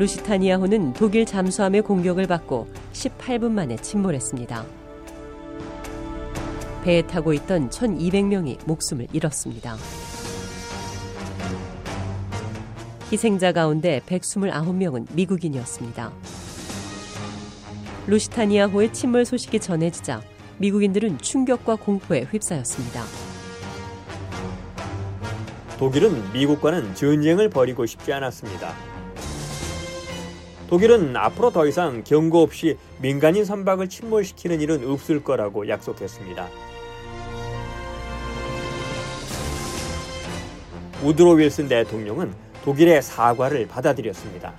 루시타니아호는 독일 잠수함의 공격을 받고 18분 만에 침몰했습니다. 배에 타고 있던 1200명이 목숨을 잃었습니다. 희생자 가운데 129명은 미국인이었습니다. 루시타니아호의 침몰 소식이 전해지자 미국인들은 충격과 공포에 휩싸였습니다. 독일은 미국과는 전쟁을 벌이고 싶지 않았습니다. 독일은 앞으로 더 이상 경고 없이 민간인 선박을 침몰시키는 일은 없을 거라고 약속했습니다. 우드로 윌슨 대통령은 독일의 사과를 받아들였습니다.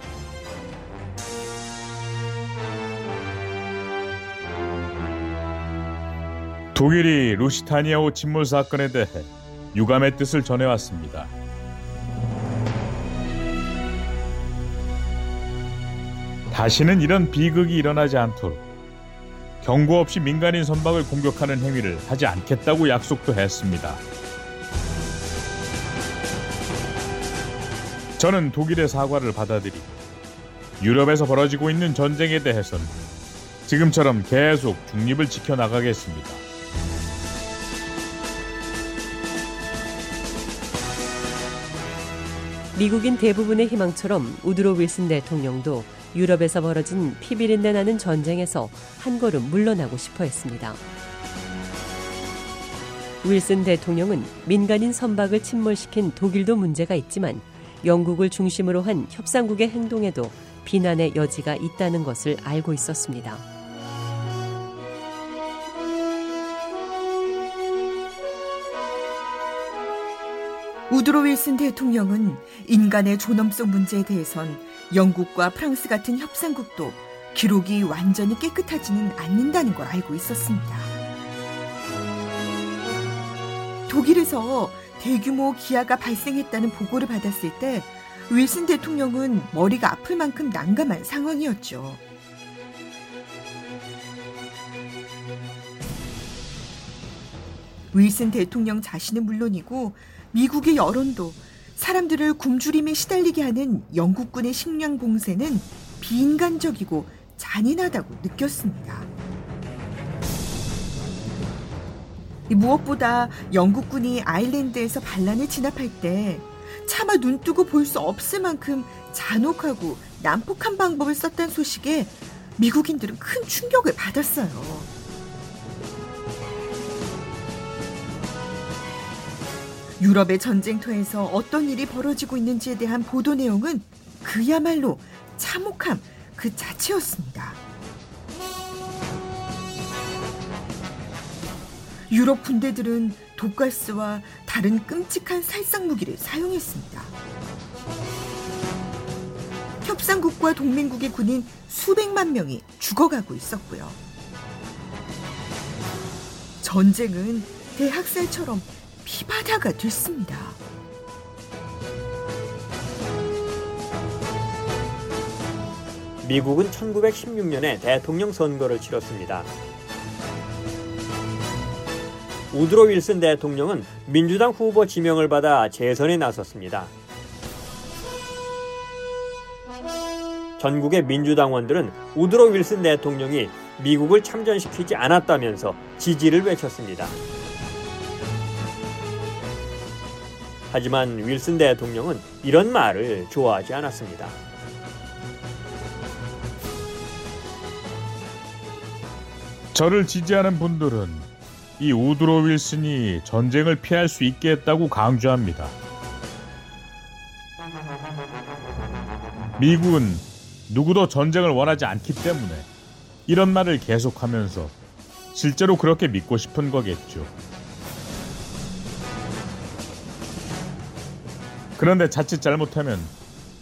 독일이 루시타니아호 침몰 사건에 대해 유감의 뜻을 전해왔습니다. 다시는 이런 비극이 일어나지 않도록 경고 없이 민간인 선박을 공격하는 행위를 하지 않겠다고 약속도 했습니다. 저는 독일의 사과를 받아들이고 유럽에서 벌어지고 있는 전쟁에 대해서는 지금처럼 계속 중립을 지켜나가겠습니다. 미국인 대부분의 희망처럼 우드로 윌슨 대통령도 유럽에서 벌어진 피비린내 나는 전쟁에서 한 걸음 물러나고 싶어 했습니다. 윌슨 대통령은 민간인 선박을 침몰시킨 독일도 문제가 있지만 영국을 중심으로 한 협상국의 행동에도 비난의 여지가 있다는 것을 알고 있었습니다. 우드로 윌슨 대통령은 인간의 존엄성 문제에 대해선 영국과 프랑스 같은 협상국도 기록이 완전히 깨끗하지는 않는다는 걸 알고 있었습니다. 독일에서 대규모 기아가 발생했다는 보고를 받았을 때 윌슨 대통령은 머리가 아플 만큼 난감한 상황이었죠. 윌슨 대통령 자신은 물론이고 미국의 여론도 사람들을 굶주림에 시달리게 하는 영국군의 식량 봉쇄는 비인간적이고 잔인하다고 느꼈습니다. 무엇보다 영국군이 아일랜드에서 반란을 진압할 때 차마 눈뜨고 볼 수 없을 만큼 잔혹하고 난폭한 방법을 썼다는 소식에 미국인들은 큰 충격을 받았어요. 유럽의 전쟁터에서 어떤 일이 벌어지고 있는지에 대한 보도 내용은 그야말로 참혹함 그 자체였습니다. 유럽 군대들은 독가스와 다른 끔찍한 살상 무기를 사용했습니다. 협상국과 동맹국의 군인 수백만 명이 죽어가고 있었고요. 전쟁은 대학살처럼 피바다가 됐습니다. 미국은 1916년에 대통령 선거를 치렀습니다. 우드로 윌슨 대통령은 민주당 후보 지명을 받아 재선에 나섰습니다. 전국의 민주당원들은 우드로 윌슨 대통령이 미국을 참전시키지 않았다면서 지지를 외쳤습니다. 하지만 윌슨 대통령은 이런 말을 좋아하지 않았습니다. 저를 지지하는 분들은 이 우드로 윌슨이 전쟁을 피할 수 있게 했다고 강조합니다. 미국은 누구도 전쟁을 원하지 않기 때문에 이런 말을 계속하면서 실제로 그렇게 믿고 싶은 거겠죠. 그런데 자칫 잘못하면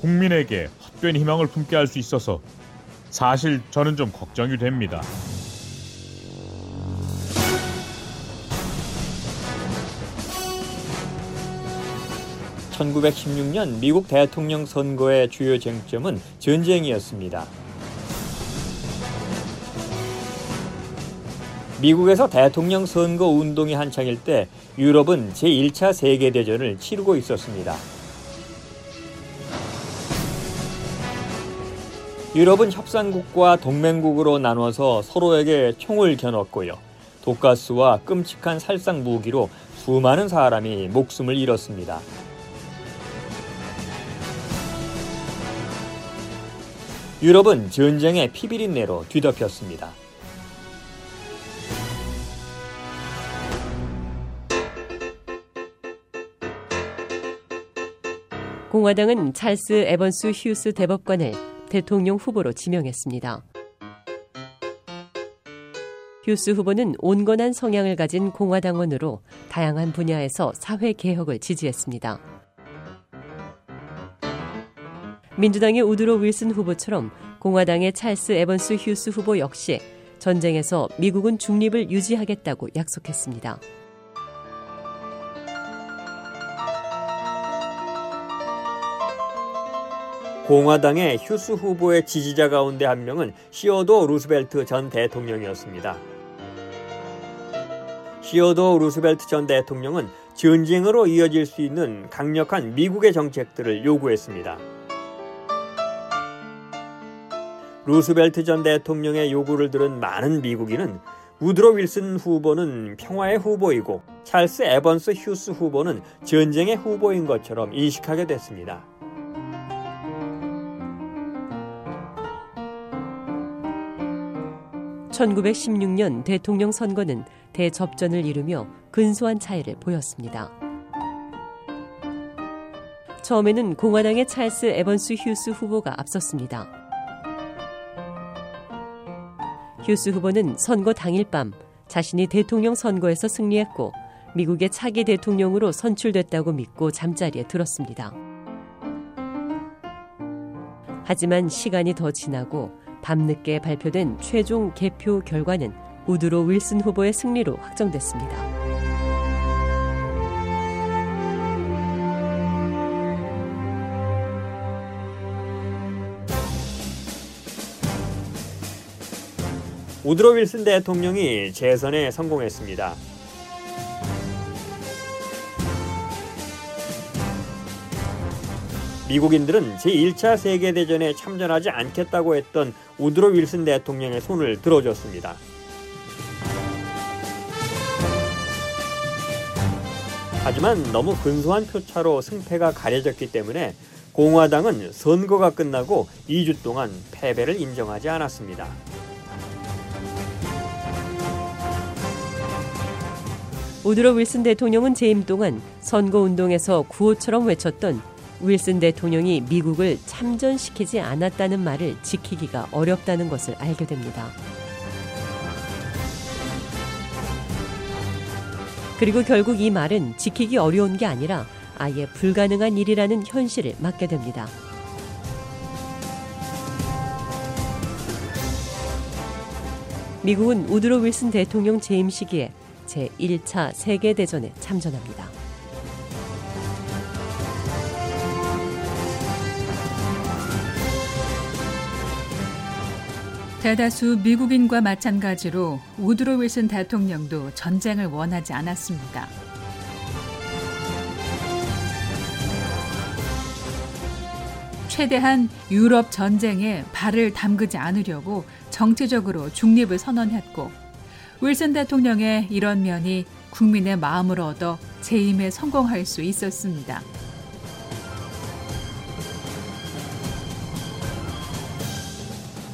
국민에게 헛된 희망을 품게 할 수 있어서 사실 저는 좀 걱정이 됩니다. (1916년) 미국 대통령 선거의 주요 쟁점은 전쟁이었습니다. 미국에서 대통령 선거 운동이 한창일 때 유럽은 제1차 세계대전을 치르고 있었습니다. 유럽은 협상국과 동맹국으로 나눠서 서로에게 총을 겨눴고요. 독가스와 끔찍한 살상 무기로 수많은 사람이 목숨을 잃었습니다. 유럽은 전쟁의 피비린내로 뒤덮였습니다. 공화당은 찰스 에번스 휴스 대법관을 대통령 후보로 지명했습니다. 휴스 후보는 온건한 성향을 가진 공화당원으로 다양한 분야에서 사회 개혁을 지지했습니다. 민주당의 우드로 윌슨 후보처럼 공화당의 찰스 에번스 휴스 후보 역시 전쟁에서 미국은 중립을 유지하겠다고 약속했습니다. 공화당의 휴스 후보의 지지자 가운데 한 명은 시어도 루스벨트 전 대통령이었습니다. 시어도 루스벨트 전 대통령은 전쟁으로 이어질 수 있는 강력한 미국의 정책들을 요구했습니다. 루스벨트 전 대통령의 요구를 들은 많은 미국인은 우드로 윌슨 후보는 평화의 후보이고 찰스 에번스 휴스 후보는 전쟁의 후보인 것처럼 인식하게 됐습니다. 1916년 대통령 선거는 대접전을 이루며 근소한 차이를 보였습니다. 처음에는 공화당의 찰스 에번스 휴스 후보가 앞섰습니다. 휴스 후보는 선거 당일 밤 자신이 대통령 선거에서 승리했고 미국의 차기 대통령으로 선출됐다고 믿고 잠자리에 들었습니다. 하지만 시간이 더 지나고 밤늦게 발표된 최종 개표 결과는 우드로 윌슨 후보의 승리로 확정됐습니다. 우드로 윌슨 대통령이 재선에 성공했습니다. 미국인들은 제1차 세계대전에 참전하지 않겠다고 했던 우드로 윌슨 대통령의 손을 들어줬습니다. 하지만 너무 근소한 표차로 승패가 가려졌기 때문에 공화당은 선거가 끝나고 2주 동안 패배를 인정하지 않았습니다. 우드로 윌슨 대통령은 재임 동안 선거 운동에서 구호처럼 외쳤던 윌슨 대통령이 미국을 참전시키지 않았다는 말을 지키기가 어렵다는 것을 알게 됩니다. 그리고 결국 이 말은 지키기 어려운 게 아니라 아예 불가능한 일이라는 현실을 맞게 됩니다. 미국은 우드로 윌슨 대통령 재임 시기에 제1차 세계대전에 참전합니다. 대다수 미국인과 마찬가지로 우드로 윌슨 대통령도 전쟁을 원하지 않았습니다. 최대한 유럽 전쟁에 발을 담그지 않으려고 정치적으로 중립을 선언했고 윌슨 대통령의 이런 면이 국민의 마음을 얻어 재임에 성공할 수 있었습니다.